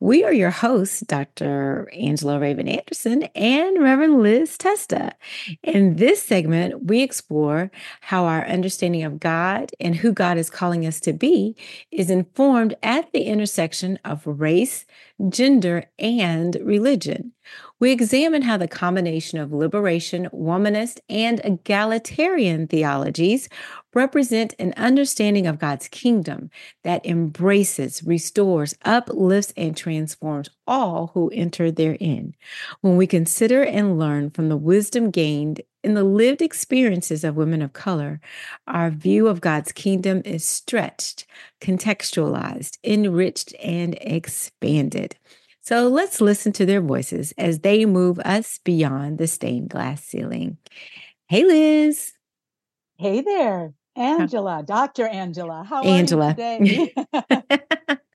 We are your hosts, Dr. Angela Ravin Anderson and Reverend Liz Testa. In this segment, we explore how our understanding of God and who God is calling us to be is informed at the intersection of race, gender, and religion. We examine how the combination of liberation, womanist, and egalitarian theologies represent an understanding of God's kingdom that embraces, restores, uplifts, and transforms all who enter therein. When we consider and learn from the wisdom gained in the lived experiences of women of color, our view of God's kingdom is stretched, contextualized, enriched, and expanded. So let's listen to their voices as they move us beyond the stained glass ceiling. Hey, Liz. Hey there, Angela, Dr. Angela. How Angela. are you today?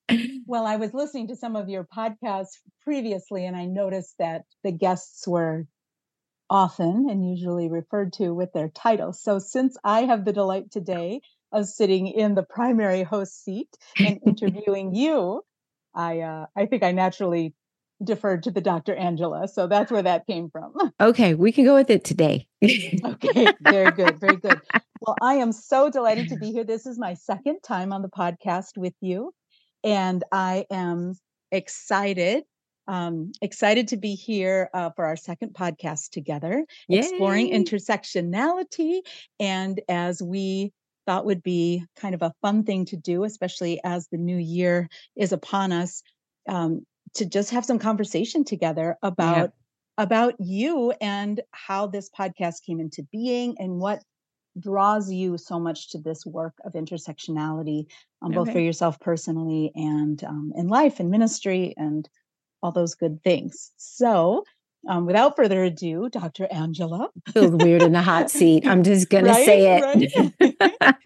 well, I was listening to some of your podcasts previously, and I noticed that the guests were often and usually referred to with their titles. So, since I have the delight today of sitting in the primary host seat and interviewing you, I uh, I think I naturally deferred to the Dr. Angela. So that's where that came from. Okay, we can go with it today. okay, very good, very good. Well, I am so delighted to be here. This is my second time on the podcast with you, and I am excited. Um, excited to be here uh, for our second podcast together, Yay. exploring intersectionality. And as we thought would be kind of a fun thing to do, especially as the new year is upon us, um, to just have some conversation together about yeah. about you and how this podcast came into being and what draws you so much to this work of intersectionality, um, okay. both for yourself personally and um, in life and ministry and all those good things. So um, without further ado, Dr. Angela. Feels weird in the hot seat. I'm just gonna right, say it. Right?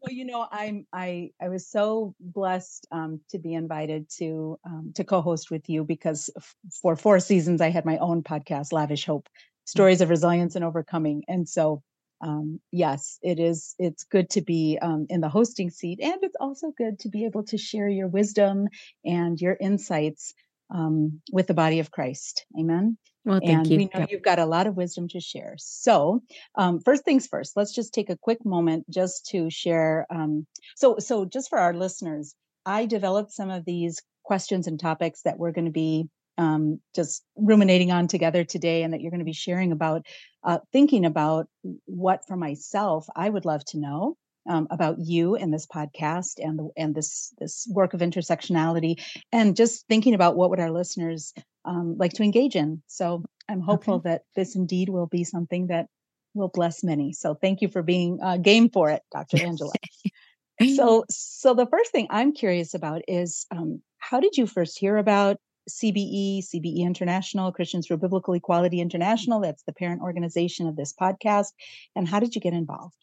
well, you know, I'm I I was so blessed um, to be invited to um, to co-host with you because f- for four seasons I had my own podcast, Lavish Hope: Stories of Resilience and Overcoming, and so. Um, yes, it is. It's good to be um, in the hosting seat, and it's also good to be able to share your wisdom and your insights um, with the body of Christ. Amen. Well, thank and you. we know yep. you've got a lot of wisdom to share. So, um, first things first, let's just take a quick moment just to share. Um, so, so just for our listeners, I developed some of these questions and topics that we're going to be um, just ruminating on together today, and that you're going to be sharing about, uh, thinking about what for myself I would love to know um, about you and this podcast and the, and this this work of intersectionality, and just thinking about what would our listeners um, like to engage in. So I'm hopeful okay. that this indeed will be something that will bless many. So thank you for being uh, game for it, Dr. Angela. so so the first thing I'm curious about is um, how did you first hear about CBE, CBE International, Christians for Biblical Equality International? That's the parent organization of this podcast. And how did you get involved?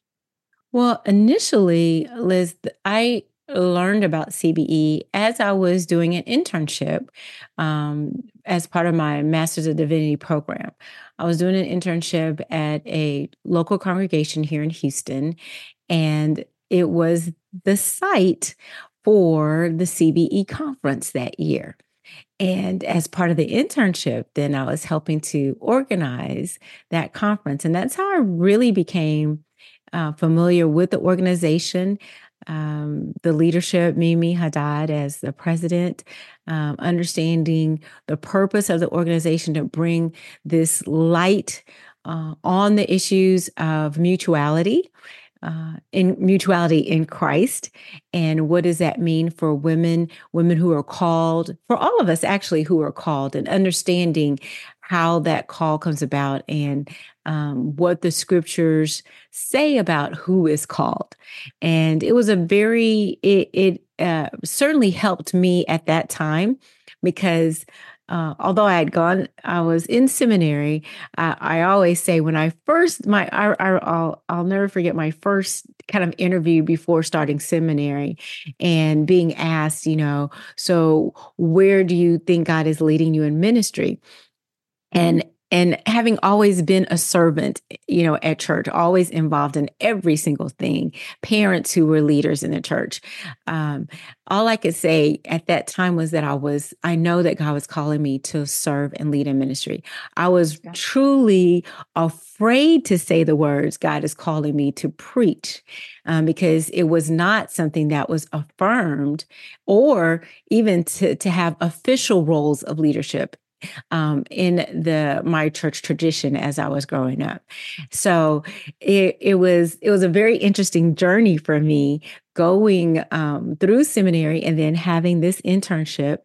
Well, initially, Liz, I learned about CBE as I was doing an internship um, as part of my Master's of Divinity program. I was doing an internship at a local congregation here in Houston, and it was the site for the CBE conference that year. And as part of the internship, then I was helping to organize that conference. And that's how I really became uh, familiar with the organization, um, the leadership, Mimi Haddad as the president, um, understanding the purpose of the organization to bring this light uh, on the issues of mutuality. Uh, in mutuality in Christ. And what does that mean for women, women who are called, for all of us actually who are called, and understanding how that call comes about and um, what the scriptures say about who is called. And it was a very, it, it uh, certainly helped me at that time because uh, although I had gone, I was in seminary. I, I always say when I first my I, will I'll never forget my first kind of interview before starting seminary, and being asked, you know, so where do you think God is leading you in ministry? And and having always been a servant you know at church always involved in every single thing parents who were leaders in the church. Um, all i could say at that time was that i was i know that god was calling me to serve and lead in ministry. I was truly afraid to say the words god is calling me to preach um, because it was not something that was affirmed or even to, to have official roles of leadership um, in the my church tradition as I was growing up. So it, it was it was a very interesting journey for me going um, through seminary and then having this internship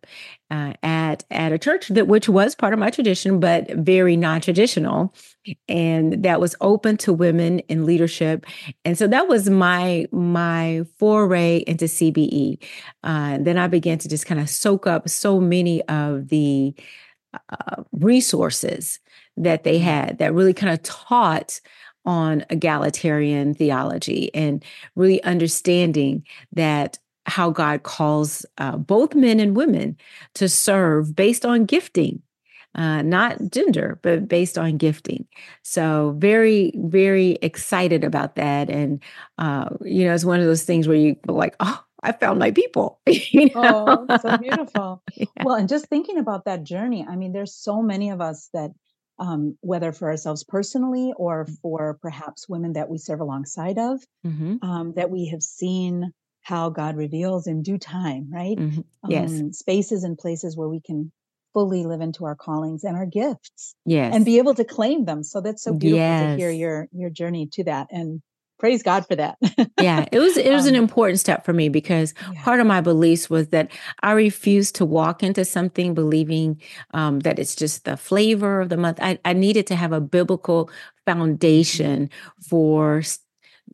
uh, at at a church that which was part of my tradition, but very non traditional, and that was open to women in leadership. And so that was my my foray into CBE. Uh, then I began to just kind of soak up so many of the uh, resources that they mm-hmm. had that really kind of taught on egalitarian theology and really understanding that how God calls uh, both men and women to serve based on gifting, uh, not gender, but based on gifting. So, very, very excited about that. And, uh, you know, it's one of those things where you like, oh, I found my people. you know? Oh, so beautiful. yeah. Well, and just thinking about that journey, I mean, there's so many of us that, um, whether for ourselves personally or mm. for perhaps women that we serve alongside of, mm-hmm. um, that we have seen how God reveals in due time, right? Mm-hmm. Yes. Um, spaces and places where we can fully live into our callings and our gifts. Yes. And be able to claim them. So that's so beautiful yes. to hear your your journey to that. And praise God for that. yeah, it was it was um, an important step for me because yeah. part of my beliefs was that I refused to walk into something believing um, that it's just the flavor of the month. I, I needed to have a biblical foundation for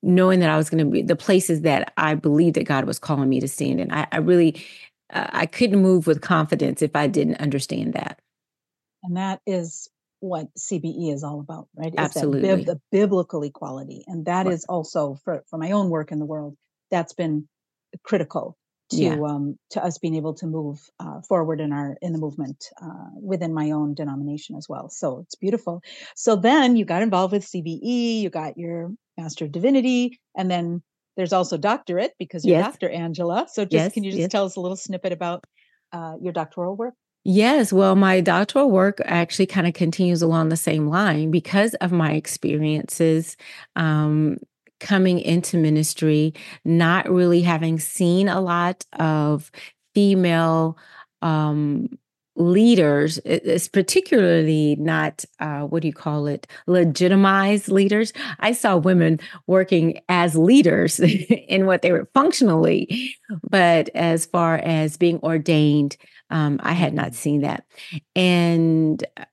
knowing that I was going to be the places that I believed that God was calling me to stand in. I, I really uh, I couldn't move with confidence if I didn't understand that. And that is what CBE is all about, right? Absolutely. Bib- the biblical equality. And that right. is also for, for my own work in the world, that's been critical to yeah. um, to us being able to move uh, forward in our in the movement uh, within my own denomination as well. So it's beautiful. So then you got involved with CBE, you got your Master of Divinity, and then there's also doctorate because you're yes. Dr. Angela. So just yes, can you just yes. tell us a little snippet about uh, your doctoral work? Yes, well, my doctoral work actually kind of continues along the same line because of my experiences um, coming into ministry, not really having seen a lot of female um, leaders it's particularly not uh, what do you call it legitimized leaders. I saw women working as leaders in what they were functionally but as far as being ordained um, i had not mm-hmm. seen that. And uh,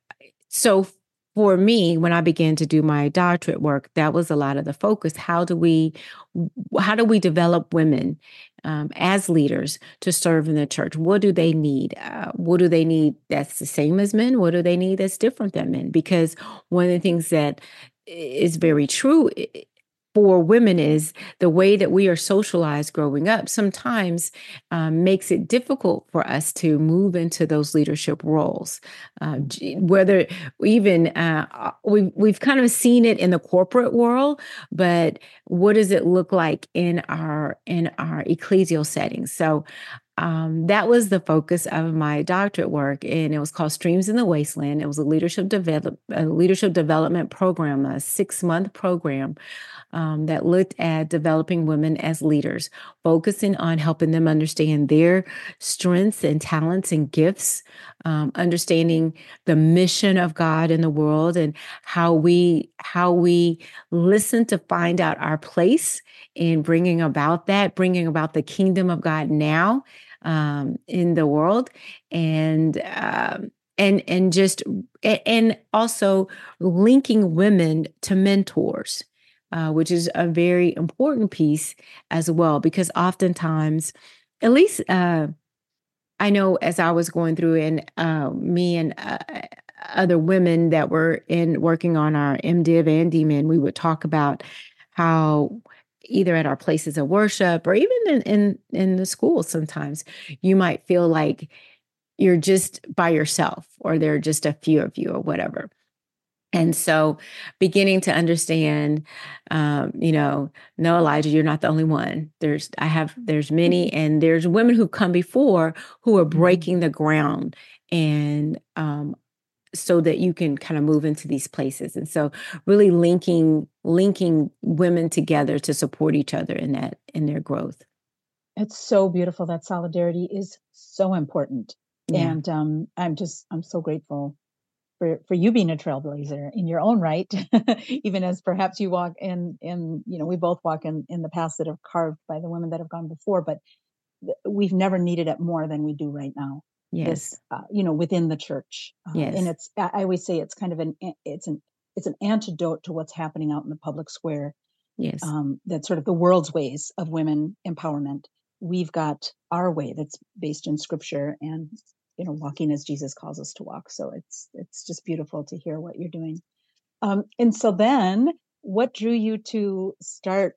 so for me when i began to do my doctorate work that was a lot of the focus. How do we how do we develop women um, as leaders to serve in the church? What do they need? Uh, what do they need that's the same as men? What do they need that's different than men? Because one of the things that is very true for women is the way that we are socialized growing up sometimes um, makes it difficult for us to move into those leadership roles. Uh, whether even uh, uh, we've, we've kind of seen it in the corporate world, but what does it look like in our in our ecclesial settings? So um, that was the focus of my doctorate work, and it was called Streams in the Wasteland. It was a leadership develop a leadership development program, a six month program um, that looked at developing women as leaders, focusing on helping them understand their strengths and talents and gifts, um, understanding the mission of God in the world, and how we how we listen to find out our place in bringing about that, bringing about the kingdom of God now um, in the world, and um, and and just and also linking women to mentors uh, which is a very important piece as well, because oftentimes, at least uh, I know as I was going through, and uh, me and uh, other women that were in working on our MDiv and DMin, we would talk about how either at our places of worship or even in, in in the school sometimes you might feel like you're just by yourself or there are just a few of you or whatever and so beginning to understand um, you know no elijah you're not the only one there's i have there's many mm-hmm. and there's women who come before who are mm-hmm. breaking the ground and um, so that you can kind of move into these places. And so really linking linking women together to support each other in that in their growth. It's so beautiful. That solidarity is so important. Yeah. and um, i'm just i'm so grateful for for you being a trailblazer in your own right even as perhaps you walk in in you know we both walk in in the paths that have carved by the women that have gone before but we've never needed it more than we do right now yes. this, uh, you know within the church uh, yes. and it's i always say it's kind of an it's an it's an antidote to what's happening out in the public square yes. um, that's sort of the world's ways of women empowerment. We've got our way that's based in scripture and you know walking as jesus calls us to walk. So it's it's just beautiful to hear what you're doing. Um, and so then what drew you to start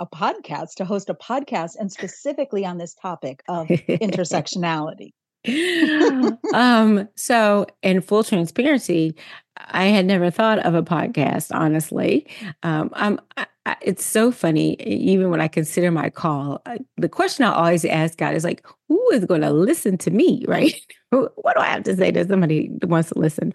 a podcast to host a podcast and specifically on this topic of intersectionality um, so in full transparency, I had never thought of a podcast, honestly. Um, I'm, I, I, it's so funny, even when I consider my call, I, the question I always ask God is like, who is going to listen to me, right? what do I have to say to somebody who wants to listen?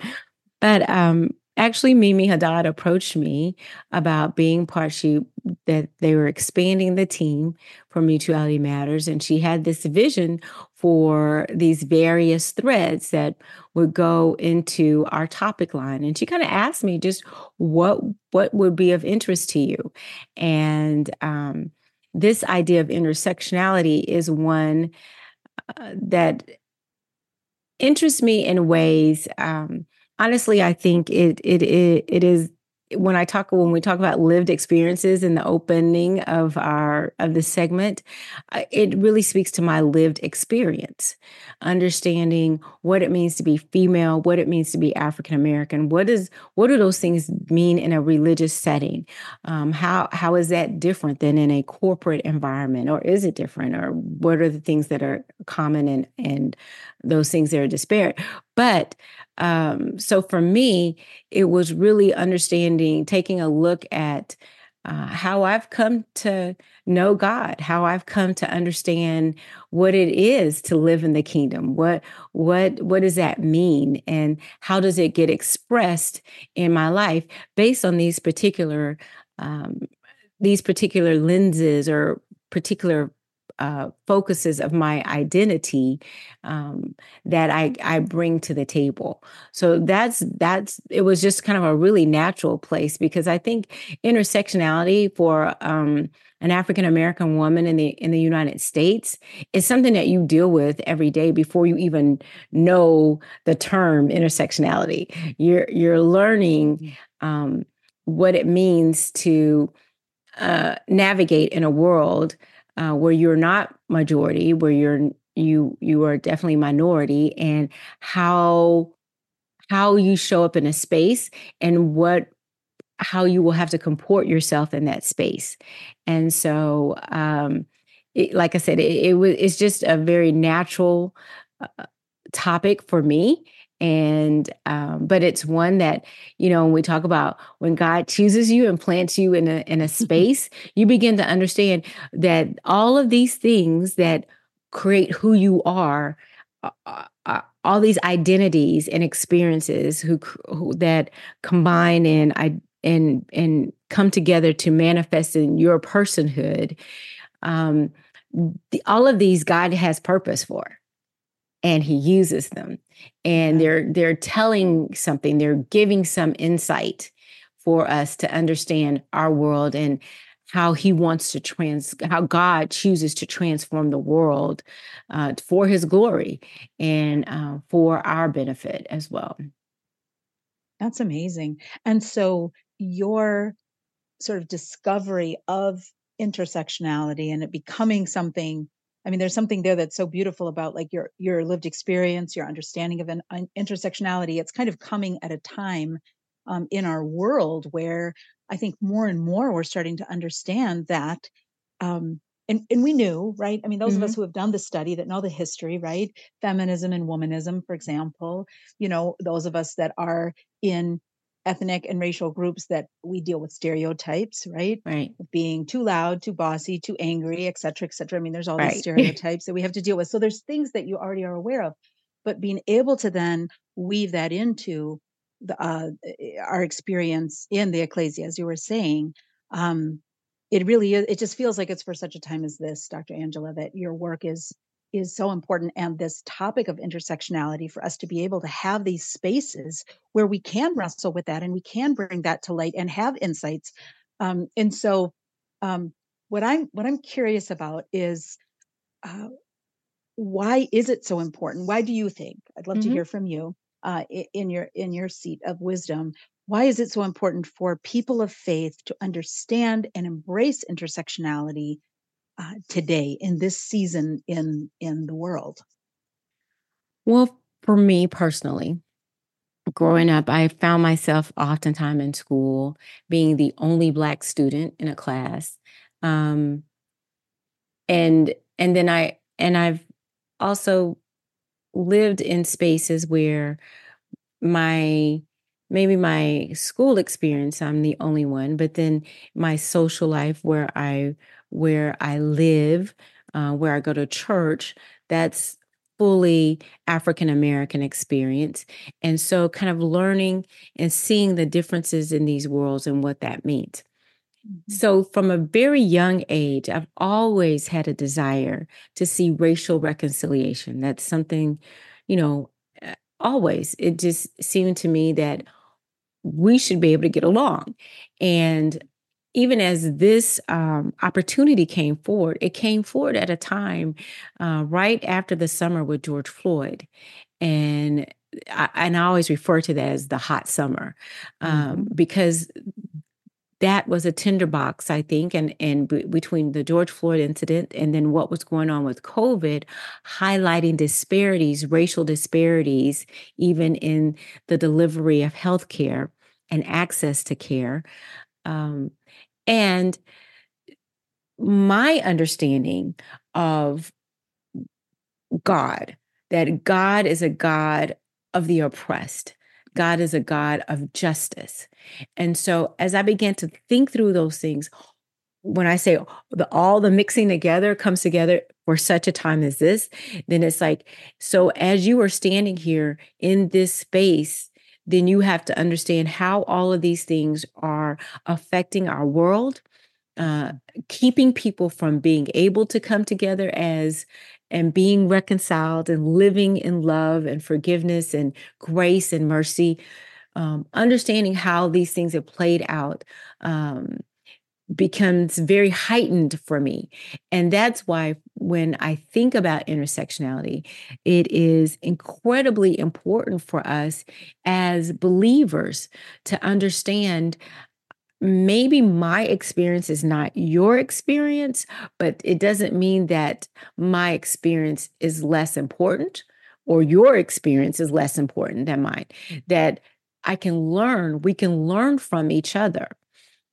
But um, actually Mimi Haddad approached me about being part she that they were expanding the team for mutuality matters and she had this vision for these various threads that would go into our topic line. And she kind of asked me just what what would be of interest to you? And um, this idea of intersectionality is one uh, that interests me in ways um, honestly, I think it it it, it is when I talk when we talk about lived experiences in the opening of our of the segment, it really speaks to my lived experience, understanding what it means to be female, what it means to be African American. What is what do those things mean in a religious setting? Um, how how is that different than in a corporate environment, or is it different? Or what are the things that are common and and those things that are disparate? But um, so for me, it was really understanding, taking a look at uh, how I've come to know God, how I've come to understand what it is to live in the kingdom. What what what does that mean, and how does it get expressed in my life based on these particular um, these particular lenses or particular uh, focuses of my identity um, that I, I bring to the table. So that's that's it was just kind of a really natural place because I think intersectionality for um, an African American woman in the in the United States is something that you deal with every day before you even know the term intersectionality. You're you're learning mm. um, what it means to uh, navigate in a world uh, where you're not majority, where you're you you are definitely minority, and how how you show up in a space and what how you will have to comport yourself in that space. And so, um, it, like I said, it, it was it's just a very natural uh, topic for me and um, but it's one that you know when we talk about when god chooses you and plants you in a in a space you begin to understand that all of these things that create who you are uh, uh, uh all these identities and experiences who, who that combine and i and and come together to manifest in your personhood um the, all of these god has purpose for and he uses them and they're they're telling something they're giving some insight for us to understand our world and how he wants to trans how god chooses to transform the world uh, for his glory and uh, for our benefit as well. That's amazing and so your sort of discovery of intersectionality and it becoming something I mean, there's something there that's so beautiful about like your your lived experience, your understanding of an, an intersectionality. It's kind of coming at a time um, in our world where I think more and more we're starting to understand that. Um, and, and we knew, right? I mean, those mm-hmm. of us mm-hmm. who have done the study that know the history, right? Feminism and womanism, for example, you know, those of us that are in ethnic and racial groups that we deal with stereotypes, right? Right. Being too loud, too bossy, too angry, et cetera, et cetera. I mean, there's all right. these stereotypes that we have to deal with. So there's things that you already are aware of, but being able to then weave that into the, uh, our experience in the ecclesia, as you were saying, um, it really is. It just feels like it's for such a time as this, Dr. Angela, that your work is is so important and this topic of intersectionality for us to be able to have these spaces where we can wrestle with that and we can bring that to light and have insights um, and so um, what i'm what i'm curious about is uh, why is it so important why do you think i'd love mm-hmm. to hear from you uh, in your in your seat of wisdom why is it so important for people of faith to understand and embrace intersectionality uh, today in this season in in the world? Well, for me personally, growing up, I found myself oftentimes in school being the only black student in a class, um, and and then I and I've also lived in spaces where my maybe my school experience i'm the only one but then my social life where i where I live, uh, where I go to church, that's fully African American experience. And so, kind of learning and seeing the differences in these worlds and what that means. Mm-hmm. So, from a very young age, I've always had a desire to see racial reconciliation. That's something, you know, uh, always. It just seemed to me that we should be able to get along. And even as this um, opportunity came forward, it came forward at a time uh, right after the summer with George Floyd. And I, and I always refer to that as the hot summer um, mm-hmm. because that was a tinderbox, I think, and and b- between the George Floyd incident and then what was going on with COVID, highlighting disparities, racial disparities, even in the delivery of healthcare and access to care. Um, and my understanding of God, that God is a God of the oppressed, God is a God of justice. And so as I began to think through those things, when I say the, all the mixing together comes together for such a time as this, then it's like, so as you are standing here in this space, then you have to understand how all of these things are affecting our world, uh, keeping people from being able to come together as and being reconciled and living in love and forgiveness and grace and mercy. Um, understanding how these things have played out um, becomes very heightened for me. And that's why when I think about intersectionality, it is incredibly important for us as believers to understand maybe my experience is not your experience, but it doesn't mean that my experience is less important or your experience is less important than mine. That I can learn, we can learn from each other.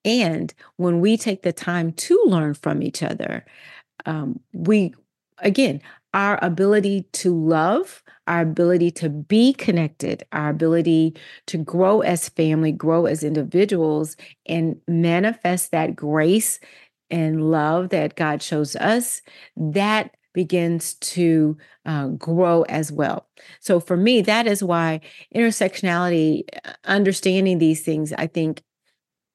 And when we take the time to learn from each other, um, we, again, our ability to love, our ability to be connected, our ability to grow as family, grow as individuals, and manifest that grace and love that God shows us, that begins to uh, grow as well. So for me, that is why intersectionality, uh, understanding these things, I think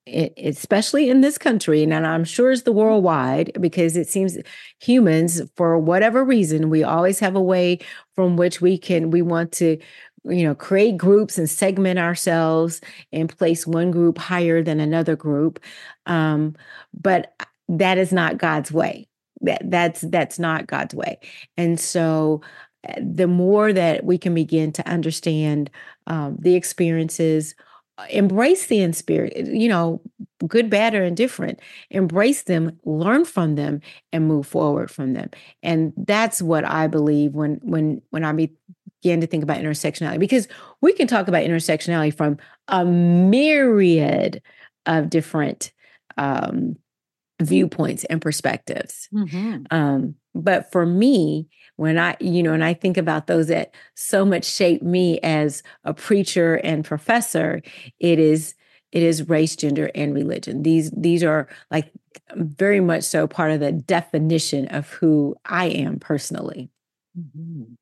it, especially in this country, and I'm sure it's the worldwide, because it seems humans, for whatever reason, we always have a way from which we can, we want to, you know, create groups and segment ourselves and place one group higher than another group. Um, but that is not God's way. That that's that's not God's way. And so eh, the more that we can begin to understand um, the experiences embrace the in spirit, you know, good, bad, or indifferent. Embrace them, learn from them, and move forward from them. And that's what I believe when when when I began to think about intersectionality, because we can talk about intersectionality from a myriad of different um, viewpoints and perspectives. Mm-hmm. Um, but for me, when I, you know, and I think about those that so much shape me as a preacher and professor, it is it is race, gender, and religion. These these are like very much so part of the definition of who I am personally. Mm-hmm.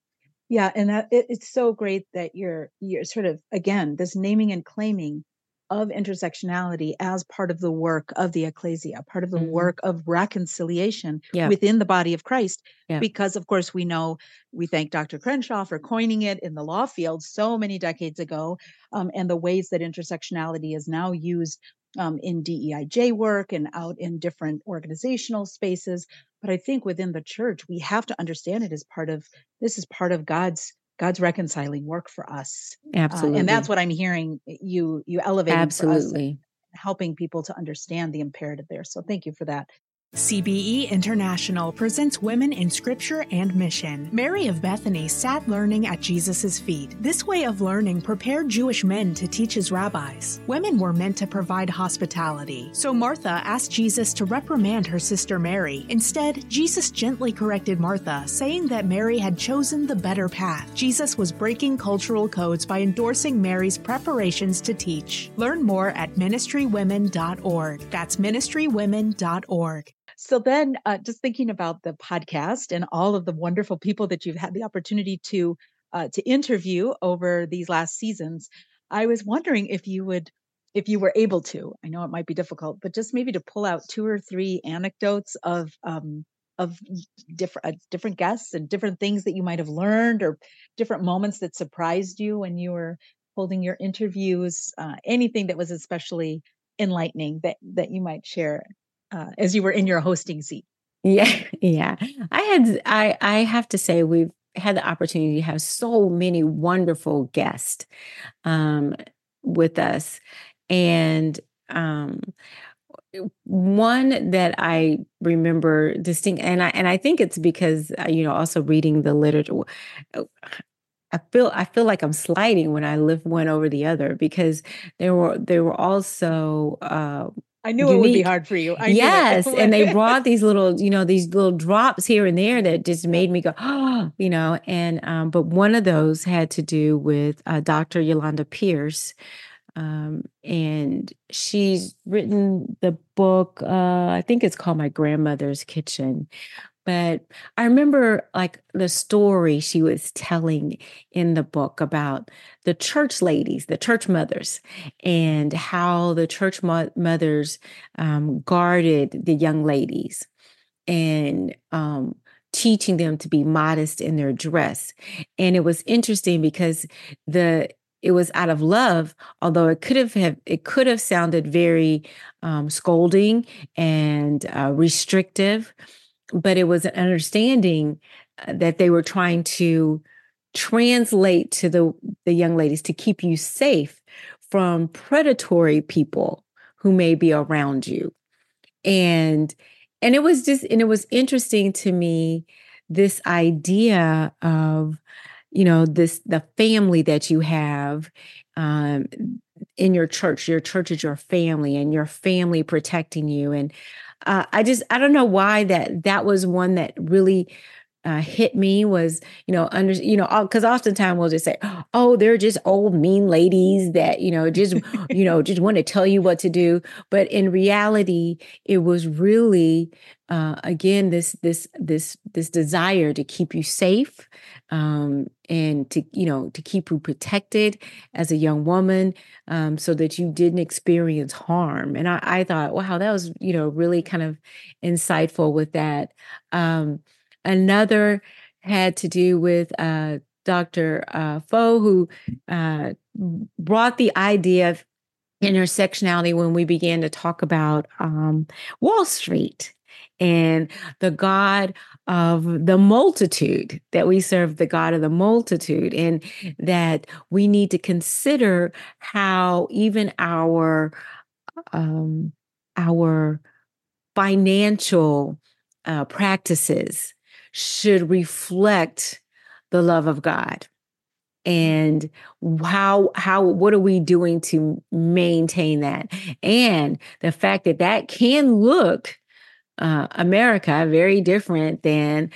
Yeah, and that, it, it's so great that you're you're sort of again this naming and claiming of intersectionality as part of the work of the ecclesia, part of the mm-hmm. work of reconciliation yeah. within the body of Christ. Yeah. Because, of course, we know we thank Dr. Crenshaw for coining it in the law field so many decades ago, um, and the ways that intersectionality is now used um, in DEIJ work and out in different organizational spaces. But I think within the church, we have to understand it as part of this is part of God's God's reconciling work for us. Absolutely. Uh, and that's what I'm hearing you you elevate Absolutely. helping people to understand the imperative there. So thank you for that. CBE International presents Women in Scripture and Mission. Mary of Bethany sat learning at Jesus' feet. This way of learning prepared Jewish men to teach as rabbis. Women were meant to provide hospitality. So Martha asked Jesus to reprimand her sister Mary. Instead, Jesus gently corrected Martha, saying that Mary had chosen the better path. Jesus was breaking cultural codes by endorsing Mary's preparations to teach. Learn more at ministrywomen.org. That's ministrywomen.org. So then, uh, just thinking about the podcast and all of the wonderful people that you've had the opportunity to uh, to interview over these last seasons, I was wondering if you would, if you were able to. I know it might be difficult, but just maybe to pull out two or three anecdotes of um, of different uh, different guests and different things that you might have learned or different moments that surprised you when you were holding your interviews. Uh, anything that was especially enlightening that that you might share uh, as you were in your hosting seat? Yeah, yeah. I had I I have to say we've had the opportunity to have so many wonderful guests um, with us, and um, one that I remember distinct, and I and I think it's because uh, you know also reading the literature. I feel I feel like I'm sliding when I lift one over the other because there were there were also uh, I knew unique. it would be hard for you. I yes. and they brought these little, you know, these little drops here and there that just made me go, oh, you know, and, um, but one of those had to do with uh, Dr. Yolanda Pierce. Um, and she's written the book, uh, I think it's called My Grandmother's Kitchen, but I remember like the story she was telling in the book about the church ladies, the church mothers, and how the church mo- mothers um, guarded the young ladies and um, teaching them to be modest in their dress. And it was interesting because the it was out of love although it could have, have it could have sounded very um, scolding and uh, restrictive but it was an understanding uh, that they were trying to translate to the the young ladies to keep you safe from predatory people who may be around you. And and it was just and it was interesting to me this idea of you know this the family that you have um in your church. Your church is your family and your family protecting you. And uh, I just I don't know why that that was one that really uh, hit me was you know under you know because oftentimes we'll just say oh they're just old mean ladies that you know just you know just want to tell you what to do. But in reality it was really uh, again this this this this desire to keep you safe um, and to you know to keep you protected as a young woman um, so that you didn't experience harm. And I, I, thought wow that was you know really kind of insightful with that. Um, Another had to do with uh, Dr. Uh, Foe, who uh, brought the idea of intersectionality when we began to talk about um, Wall Street and the God of the multitude, that we serve the God of the multitude, and that we need to consider how even our um, our financial uh, practices should reflect the love of God and how how what are we doing to maintain that and the fact that that can look uh, America very different than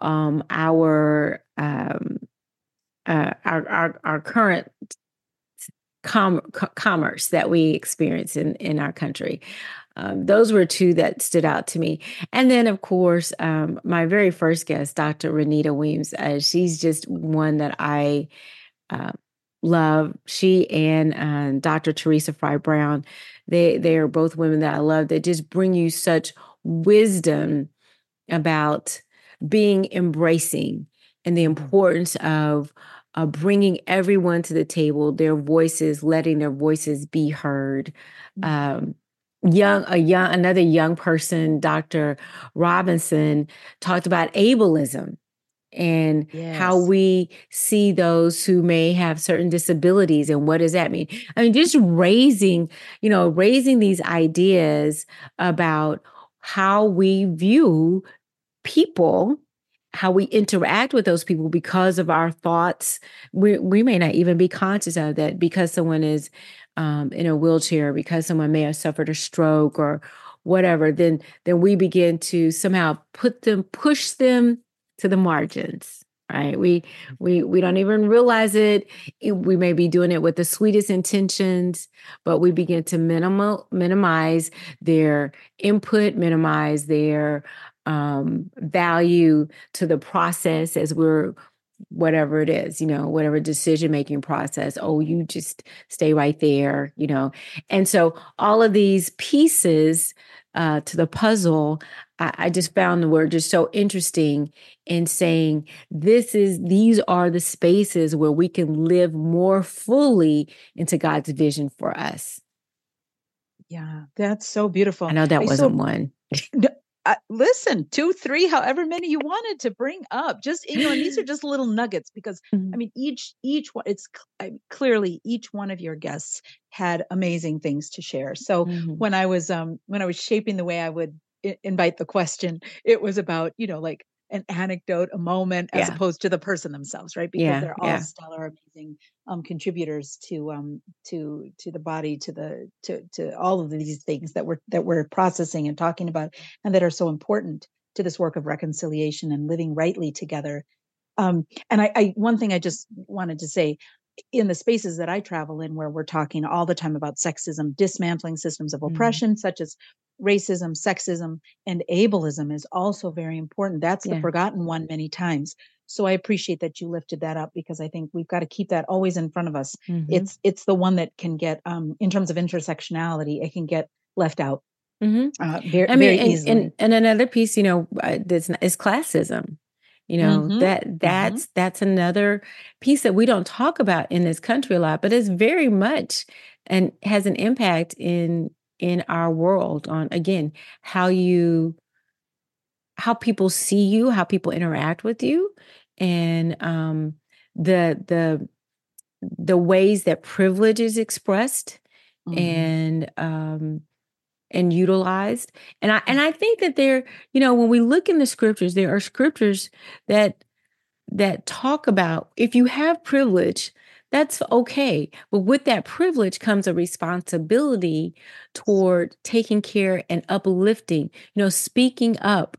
um, our, um, uh, our, our our current com- commerce that we experience in in our country. Um, those were two that stood out to me. And then, of course, um, my very first guest, Dr. Renita Weems, uh, she's just one that I uh, love. She and uh, Dr. Teresa Fry Brown, they they are both women that I love. That just bring you such wisdom about being embracing and the mm-hmm. importance of uh, bringing everyone to the table, their voices, letting their voices be heard. Mm-hmm. Um, young, a young, another young person, Dr. Robinson, talked about ableism and yes. how we see those who may have certain disabilities and what does that mean i mean just raising you know raising these ideas about how we view people how we interact with those people because of our thoughts we, we may not even be conscious of that because someone is um, in a wheelchair because someone may have suffered a stroke or whatever then then we begin to somehow put them push them to the margins right? We we we don't even realize it. We may be doing it with the sweetest intentions but we begin to minimal minimize their input minimize their um, value to the process as we're whatever it is you know whatever decision making process oh you just stay right there you know and so all of these pieces uh, to the puzzle I, I just found the word just so interesting in saying this is these are the spaces where we can live more fully into God's vision for us. Yeah, that's so beautiful. I know that wasn't so, one. Uh, listen, two, three, however many you wanted to bring up. Just you know, and these are just little nuggets because mm-hmm. I mean, each each one. It's I, clearly each one of your guests had amazing things to share. So mm-hmm. when I was um when I was shaping the way I would invite the question it was about you know like an anecdote a moment as yeah. opposed to the person themselves right because yeah, they're all yeah. stellar amazing um, contributors to um to to the body to the to to all of these things that we're that we're processing and talking about and that are so important to this work of reconciliation and living rightly together um and I, I one thing i just wanted to say in the spaces that I travel in, where we're talking all the time about sexism, dismantling systems of mm-hmm. oppression, mm-hmm. such as racism, sexism, and ableism, is also very important. That's yeah. the forgotten one many times. So I appreciate that you lifted that up because I think we've got to keep that always in front of us. Mm-hmm. It's it's the one that can get, um, in terms of intersectionality, it can get left out mm-hmm. uh, very, I mean, very and, and, and, another piece, you know, uh, is classism you know mm-hmm. that mm-hmm. that's mm-hmm. that's another piece that we don't talk about in this country a lot but it's very much and has an impact in in our world on again how you how people see you how people interact with you and um the the the ways that privilege is expressed mm-hmm. and um and utilized. And I and mm. I think that there, you know, when we look in the scriptures, there are scriptures that that talk about if you have privilege, that's okay. But with that privilege comes a responsibility toward taking care and uplifting, you know, speaking up.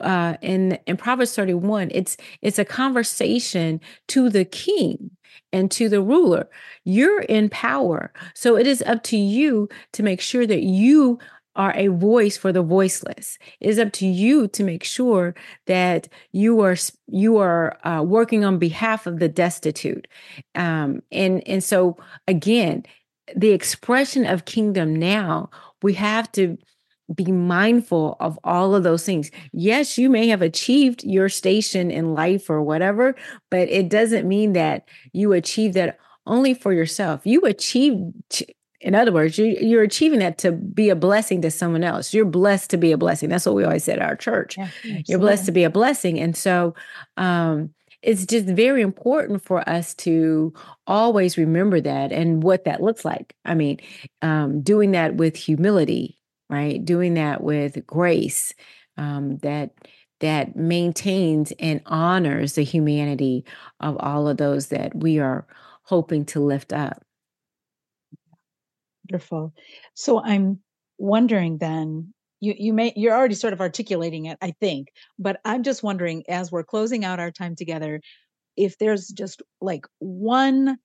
Uh, in in Proverbs 31, it's it's a conversation to the king and to the ruler. You're in power. So it is up to you to make sure that you are a voice for the voiceless. It is up to you to make sure that you are you are uh, working on behalf of the destitute. Um, and and so again, the expression of kingdom now, we have to be mindful of all of those things. Yes, you may have achieved your station in life or whatever, but it doesn't mean that you achieve that only for yourself. You achieved in other words, you, you're achieving that to be a blessing to someone else. You're blessed to be a blessing. That's what we always said at our church. Yeah, you're blessed to be a blessing. And so um, it's just very important for us to always remember that and what that looks like. I mean, um, doing that with humility, right? Doing that with grace um, that that maintains and honors the humanity of all of those that we are hoping to lift up. Wonderful. So I'm wondering then, you you may you're already sort of articulating it, I think, but I'm just wondering as we're closing out our time together, if there's just like one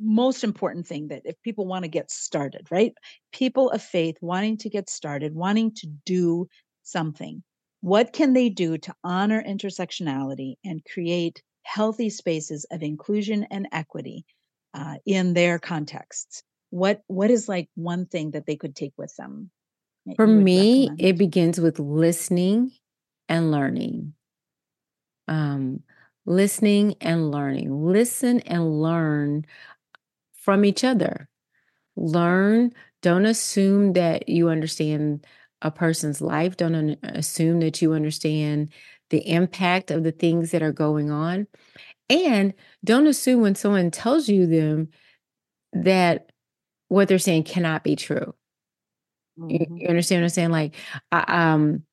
most important thing that if people want to get started, right? People of faith wanting to get started, wanting to do something. What can they do to honor intersectionality and create healthy spaces of inclusion and equity uh, in their contexts? What what is like one thing that they could take with them for me recommend? it begins with listening and learning. Um listening and learning. Listen and learn from each other. Learn don't assume that you understand a person's life. Don't un- assume that you understand the impact of the things that are going on. And don't assume when someone tells you them that what they're saying cannot be true. Mm-hmm. You, you, understand what I'm saying? Like, um,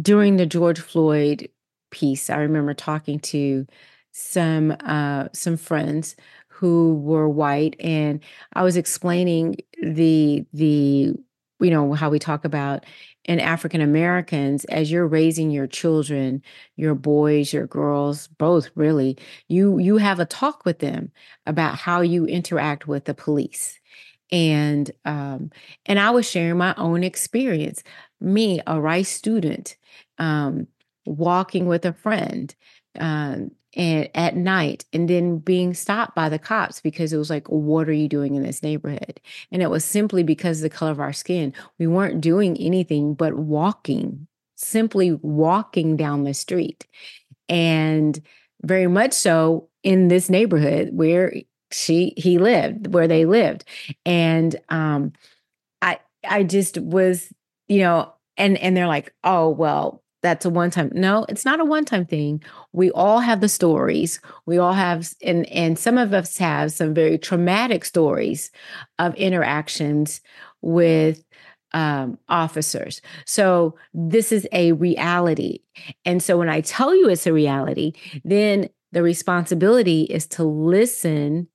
during the George Floyd piece, I remember talking to some uh, some friends who were white, and I was explaining the the you know how we talk about in African Americans as you're raising your children, your boys, your girls, both really, you you have a talk with them about how you interact with the police and um, and I was sharing my own experience. Me, a Rice student, um, walking with a friend, um, and at night, and then being stopped by the cops because it was like, "What are you doing in this neighborhood?" And it was simply because of the color of our skin. We weren't doing anything but walking, simply walking down the street, and very much so in this neighborhood where she he lived where they lived and um i i just was you know and and they're like oh well that's a one time no it's not a one time thing we all have the stories we all have and and some of us have some very traumatic stories of interactions with um, officers. So this is a reality. And so when I tell you it's a reality, then the responsibility is to listen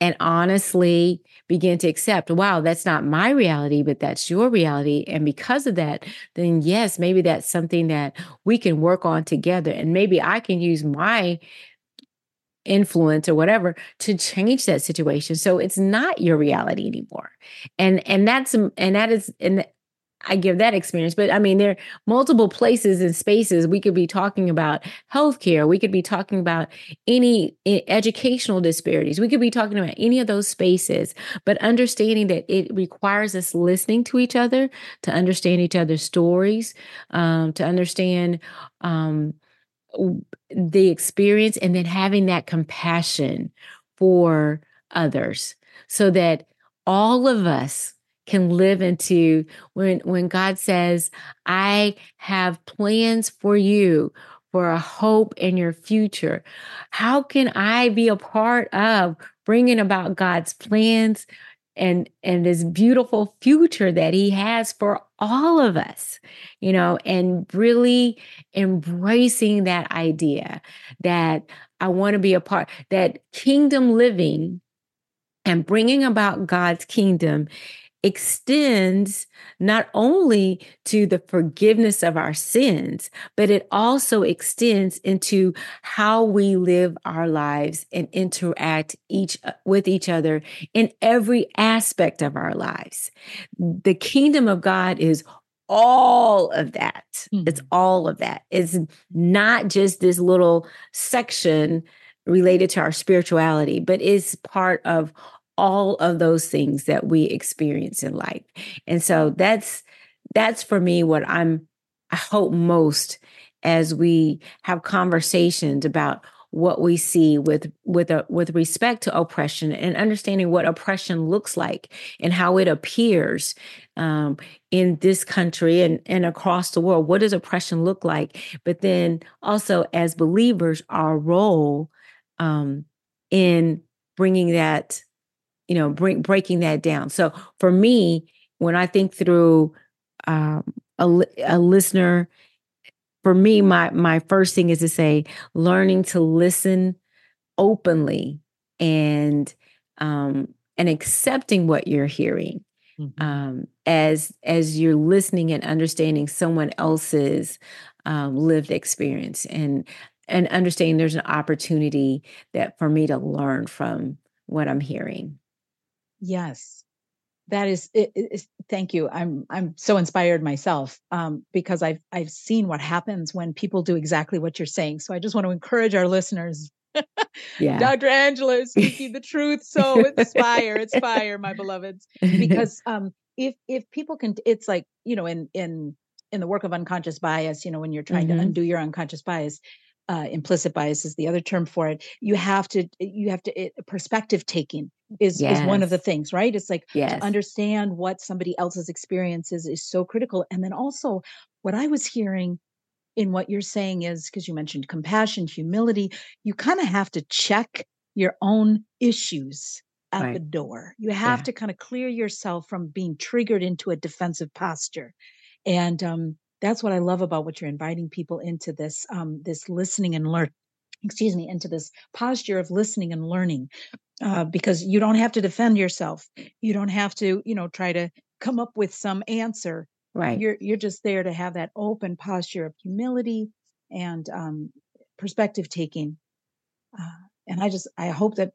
and honestly begin to accept, wow, that's not my reality, but that's your reality. And because of that, then yes, maybe that's something that we can work on together. And maybe I can use my influence or whatever to change that situation so it's not your reality anymore and and that's and that is and I give that experience. But I mean, there are multiple places and spaces we could be talking about healthcare. We could be talking about any educational disparities. We could be talking about any of those spaces, but understanding that it requires us listening to each other, to understand each other's stories, um, to understand um, the experience, and then having that compassion for others so that all of us can live into when when God says, "I have plans for you." For a hope in your future. How can I be a part of bringing about God's plans and and this beautiful future that he has for all of us you know and really embracing that idea that i want to be a part that kingdom living and bringing about god's kingdom extends not only to the forgiveness of our sins, but it also extends into how we live our lives and interact each uh, with each other in every aspect of our lives. The kingdom of God is all of that. Mm-hmm. It's all of that. It's not just this little section related to our spirituality, but is part of all of those things that we experience in life. And so that's that's for me what I'm I hope most as we have conversations about what we see with with a, with respect to oppression and understanding what oppression looks like and how it appears um, in this country and, and across the world. What does oppression look like? But then also as believers, our role um, in bringing that, you know, bring breaking that down. So for me, when I think through um, a, a listener for me my my first thing is to say learning to listen openly and um and accepting what you're hearing mm-hmm. um as as you're listening and understanding someone else's um, lived experience and and understanding there's an opportunity that for me to learn from what i'm hearing yes. That is it, it, thank you. I'm i'm so inspired myself um, because i've i've seen what happens when people do exactly what you're saying. So i just want to encourage our listeners yeah. Dr angela is speaking the truth so it's fire it's fire my beloveds. Because um if if people can it's like you know in in in the work of unconscious bias you know when you're trying mm-hmm. to undo your unconscious bias uh, implicit bias is the other term for it. You have to, you have to, it, perspective taking is, yes. is one of the things, right? It's like yes. to understand what somebody else's experience is, is so critical. And then also what I was hearing in what you're saying is because you mentioned compassion, humility, you kind of have to check your own issues at right. the door. You have yeah. to kind of clear yourself from being triggered into a defensive posture. And um, that's what I love about what you're inviting people into this um, this listening and learn excuse me into this posture of listening and learning uh, because you don't have to defend yourself. You don't have to you know try to come up with some answer. Right. You're you're just there to have that open posture of humility and um, perspective taking uh, and i just i hope that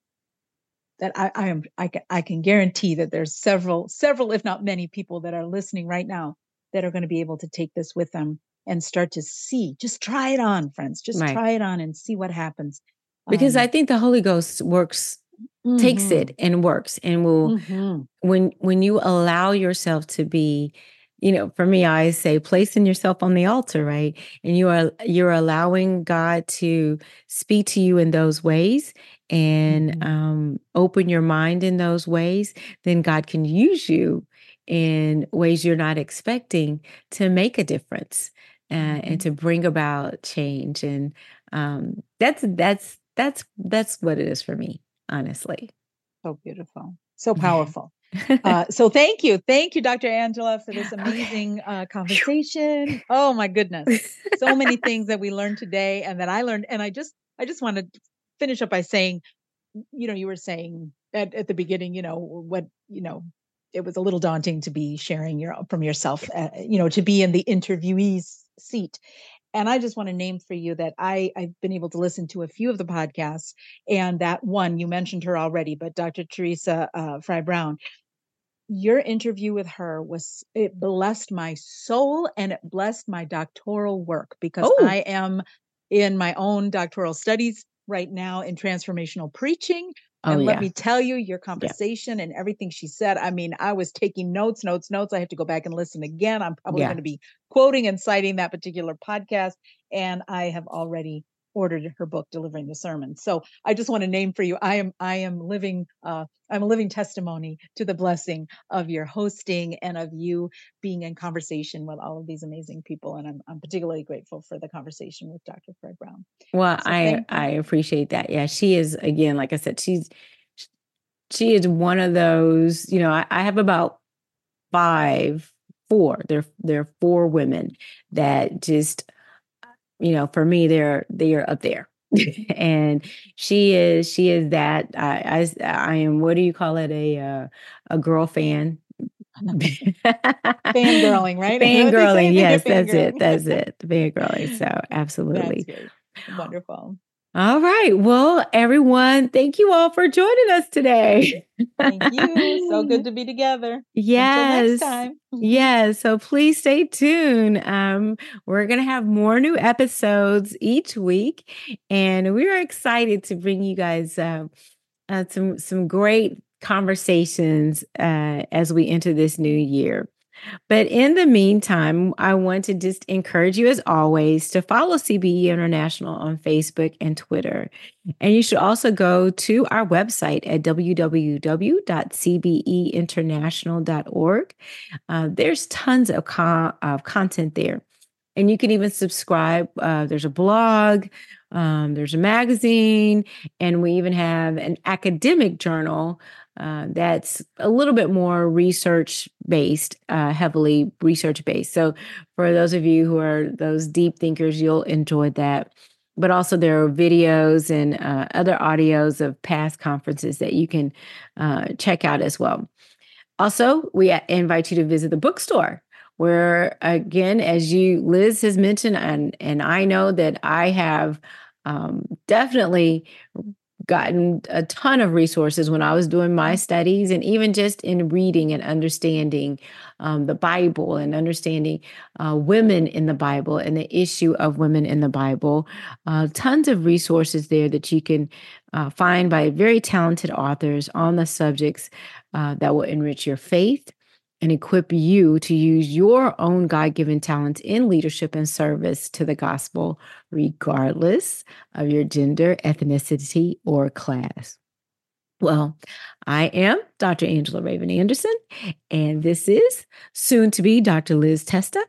that I, I am I can, I can guarantee that there's several several if not many people that are listening right now that are going to be able to take this with them and start to see. Just try it on, friends. Just right. try it on and see what happens. Because um, I think the Holy Ghost works, mm-hmm. takes it and works, and will mm-hmm. when when you allow yourself to be you know for me i say placing yourself on the altar right and you are you're allowing god to speak to you in those ways and mm-hmm. um, open your mind in those ways then god can use you in ways you're not expecting to make a difference uh, mm-hmm. and to bring about change and um, that's that's that's that's what it is for me honestly. So beautiful so powerful. Uh, so thank you thank you dr angela for this amazing uh, conversation. Oh my goodness so many things that we learned today and that i learned and i just i just want to finish up by saying you know you were saying at, at the beginning you know what you know it was a little daunting to be sharing your from yourself, uh, you know, to be in the interviewee's seat. And I just want to name for you that I, I've been able to listen to a few of the podcasts, and that one you mentioned her already, but Dr. Teresa uh, Fry Brown, your interview with her was it blessed my soul and it blessed my doctoral work because oh. I am in my own doctoral studies right now in transformational preaching Oh, and let me tell you, your conversation yeah. and everything she said. I mean, I was taking notes, notes, notes. I have to go back and listen again. I'm probably yeah. going to be quoting and citing that particular podcast. And I have already ordered her book delivering the sermon. So i just want to name for you i am i am living uh, i'm a living testimony to the blessing of your hosting and of you being in conversation with all of these amazing people and i'm, I'm particularly grateful for the conversation with dr fry brown. Well so i i appreciate that. Yeah she is again like i said she's she is one of those you know I, I have about five four there there are four women that just you know, for me, they're they're up there. and she is she is that I, I I am what do you call it a uh, a girl fan? Fangirling right? Fangirling yes that's it that's it the fangirling so absolutely. wonderful all right. Well, everyone, thank you all for joining us today. thank you. So good to be together. Yes. Yes. So please stay tuned. Um, we're going to have more new episodes each week, and we're excited to bring you guys uh, uh, some some great conversations uh, as we enter this new year. But in the meantime, I want to just encourage you, as always, to follow CBE International on Facebook and Twitter. And you should also go to our website at www.cbeinternational.org. Uh, there's tons of, of content there. And you can even subscribe. Uh, there's a blog, um, there's a magazine, and we even have an academic journal uh, that's a little bit more research based, uh, heavily research based. So, for those of you who are those deep thinkers, you'll enjoy that. But also, there are videos and uh, other audios of past conferences that you can uh, check out as well. Also, we invite you to visit the bookstore where again as you liz has mentioned and and i know that i have um, definitely gotten a ton of resources when I was doing my mm-hmm. studies, and even just in reading and understanding um, the Bible and understanding uh, women in the Bible and the issue of women in the Bible. Uh, tons of resources there that you can uh, find by very talented authors on the subjects uh, that will enrich your faith and equip you to use your own God given talents in leadership and service to the gospel, regardless of your gender, ethnicity, or class. Well, I am Dr. Angela Ravin Anderson, and this is soon to be Dr. Liz Testa.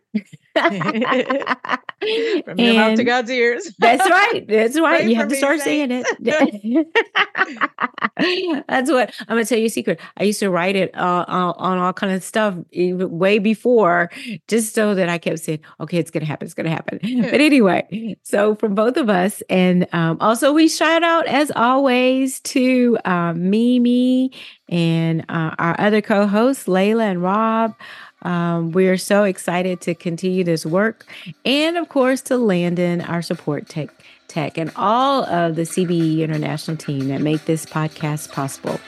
from your mouth to God's ears. that's right. That's right. Pray you have to start saying it. that's what I'm going to tell you a secret. I used to write it uh, on all kind of stuff way before, just so that I kept saying, "Okay, it's going to happen. It's going to happen." but anyway, so from both of us, and um, also we shout out as always to uh, Mimi and uh, our other co-hosts, Layla and Rob. Um, we are so excited to continue this work, and of course to Landon, our support tech, tech, and all of the CBE International team that make this podcast possible.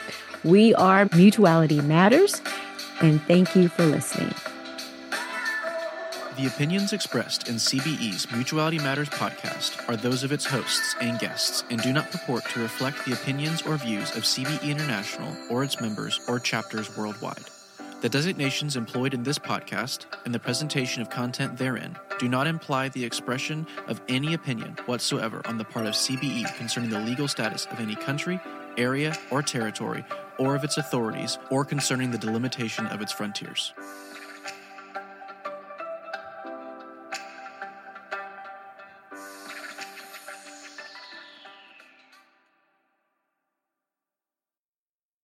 We are Mutuality Matters, and thank you for listening. The opinions expressed in CBE's Mutuality Matters podcast are those of its hosts and guests and do not purport to reflect the opinions or views of CBE International or its members or chapters worldwide. The designations employed in this podcast and the presentation of content therein do not imply the expression of any opinion whatsoever on the part of CBE concerning the legal status of any country, area, or territory, or of its authorities, or concerning the delimitation of its frontiers.